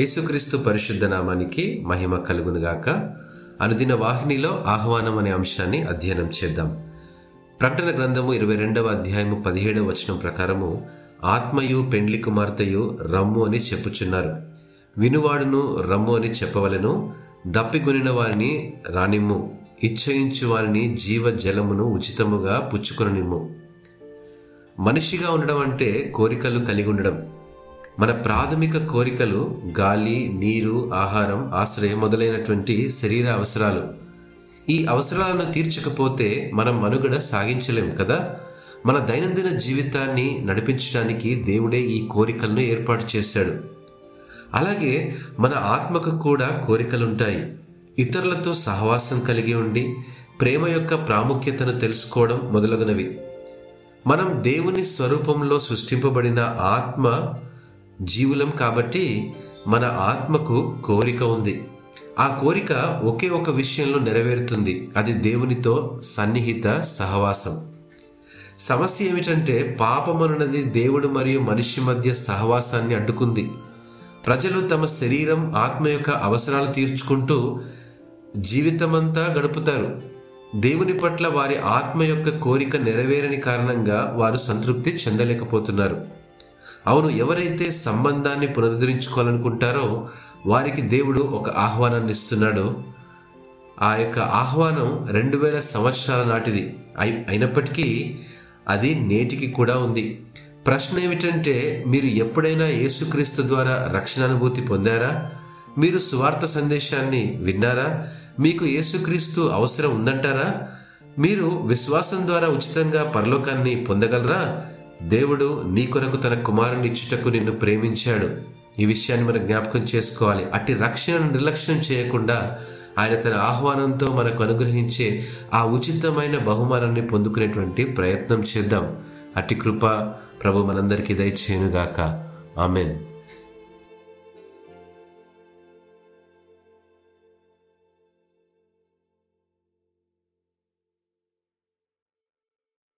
యేసుక్రీస్తు పరిశుద్ధ నామానికి మహిమ కలుగునుగాక. అనుదిన వాహినిలో ఆహ్వానం అనే అంశాన్ని అధ్యయనం చేద్దాం. ప్రకటన గ్రంథము ఇరవై రెండవ అధ్యాయము పదిహేడవ వచనం ప్రకారము ఆత్మయు పెండ్లి కుమార్తెయు రమ్ము అని చెప్పుచున్నారు. వినువాడును రమ్ము అని చెప్పవలను. దప్పిగొనిన వారిని రానిమ్ము. ఇచ్చయించు వారిని జీవ జలమును ఉచితముగా పుచ్చుకొననిమ్ము. మనిషిగా ఉండడం అంటే కోరికలు కలిగి ఉండడం. మన ప్రాథమిక కోరికలు గాలి నీరు ఆహారం ఆశ్రయం మొదలైనటువంటి శరీర అవసరాలు. ఈ అవసరాలను తీర్చకపోతే మనం మనుగడ సాగించలేం కదా? మన దైనందిన జీవితాన్ని నడిపించడానికి దేవుడే ఈ కోరికలను ఏర్పాటు చేశాడు. అలాగే మన ఆత్మకు కూడా కోరికలుంటాయి. ఇతరులతో సహవాసం కలిగి ఉండి ప్రేమ యొక్క ప్రాముఖ్యతను తెలుసుకోవడం మొదలగునవి. మనం దేవుని స్వరూపంలో సృష్టింపబడిన ఆత్మ జీవులం కాబట్టి మన ఆత్మకు కోరిక ఉంది. ఆ కోరిక ఒకే ఒక విషయంలో నెరవేరుతుంది. అది దేవునితో సన్నిహిత సహవాసం. సమస్య ఏమిటంటే పాపమనున్నది దేవుడు మరియు మనిషి మధ్య సహవాసాన్ని అడ్డుకుంది. ప్రజలు తమ శరీరం ఆత్మ యొక్క అవసరాలు తీర్చుకుంటూ జీవితమంతా గడుపుతారు. దేవుని పట్ల వారి ఆత్మ యొక్క కోరిక నెరవేరని కారణంగా వారు సంతృప్తి చెందలేకపోతున్నారు. అవును ఎవరైతే సంబంధాన్ని పునరుద్ధరించుకోవాలనుకుంటారో వారికి దేవుడు ఒక ఆహ్వానాన్ని ఇస్తున్నాడో. ఆ యొక్క ఆహ్వానం రెండు వేల సంవత్సరాల నాటిది. అయి అయినప్పటికీ అది నేటికి కూడా ఉంది. ప్రశ్న ఏమిటంటే మీరు ఎప్పుడైనా యేసుక్రీస్తు ద్వారా రక్షణ అనుభూతి పొందారా? మీరు సువార్త సందేశాన్ని విన్నారా? మీకు యేసుక్రీస్తు అవసరం ఉందంటారా? మీరు విశ్వాసం ద్వారా ఉచితంగా పరలోకాన్ని పొందగలరా? దేవుడు నీ కొరకు తన కుమారుని ఇచ్చుటకు నిన్ను ప్రేమించాడు. ఈ విషయాన్ని మనం జ్ఞాపకం చేసుకోవాలి. అట్టి రక్షణను నిర్లక్ష్యం చేయకుండా ఆయన తన ఆహ్వానంతో మనకు అనుగ్రహించే ఆ ఉచితమైన బహుమానాన్ని పొందుకునేటువంటి ప్రయత్నం చేద్దాం. అట్టి కృప ప్రభు మనందరికీ దయచేయునుగాక. ఆమెన్.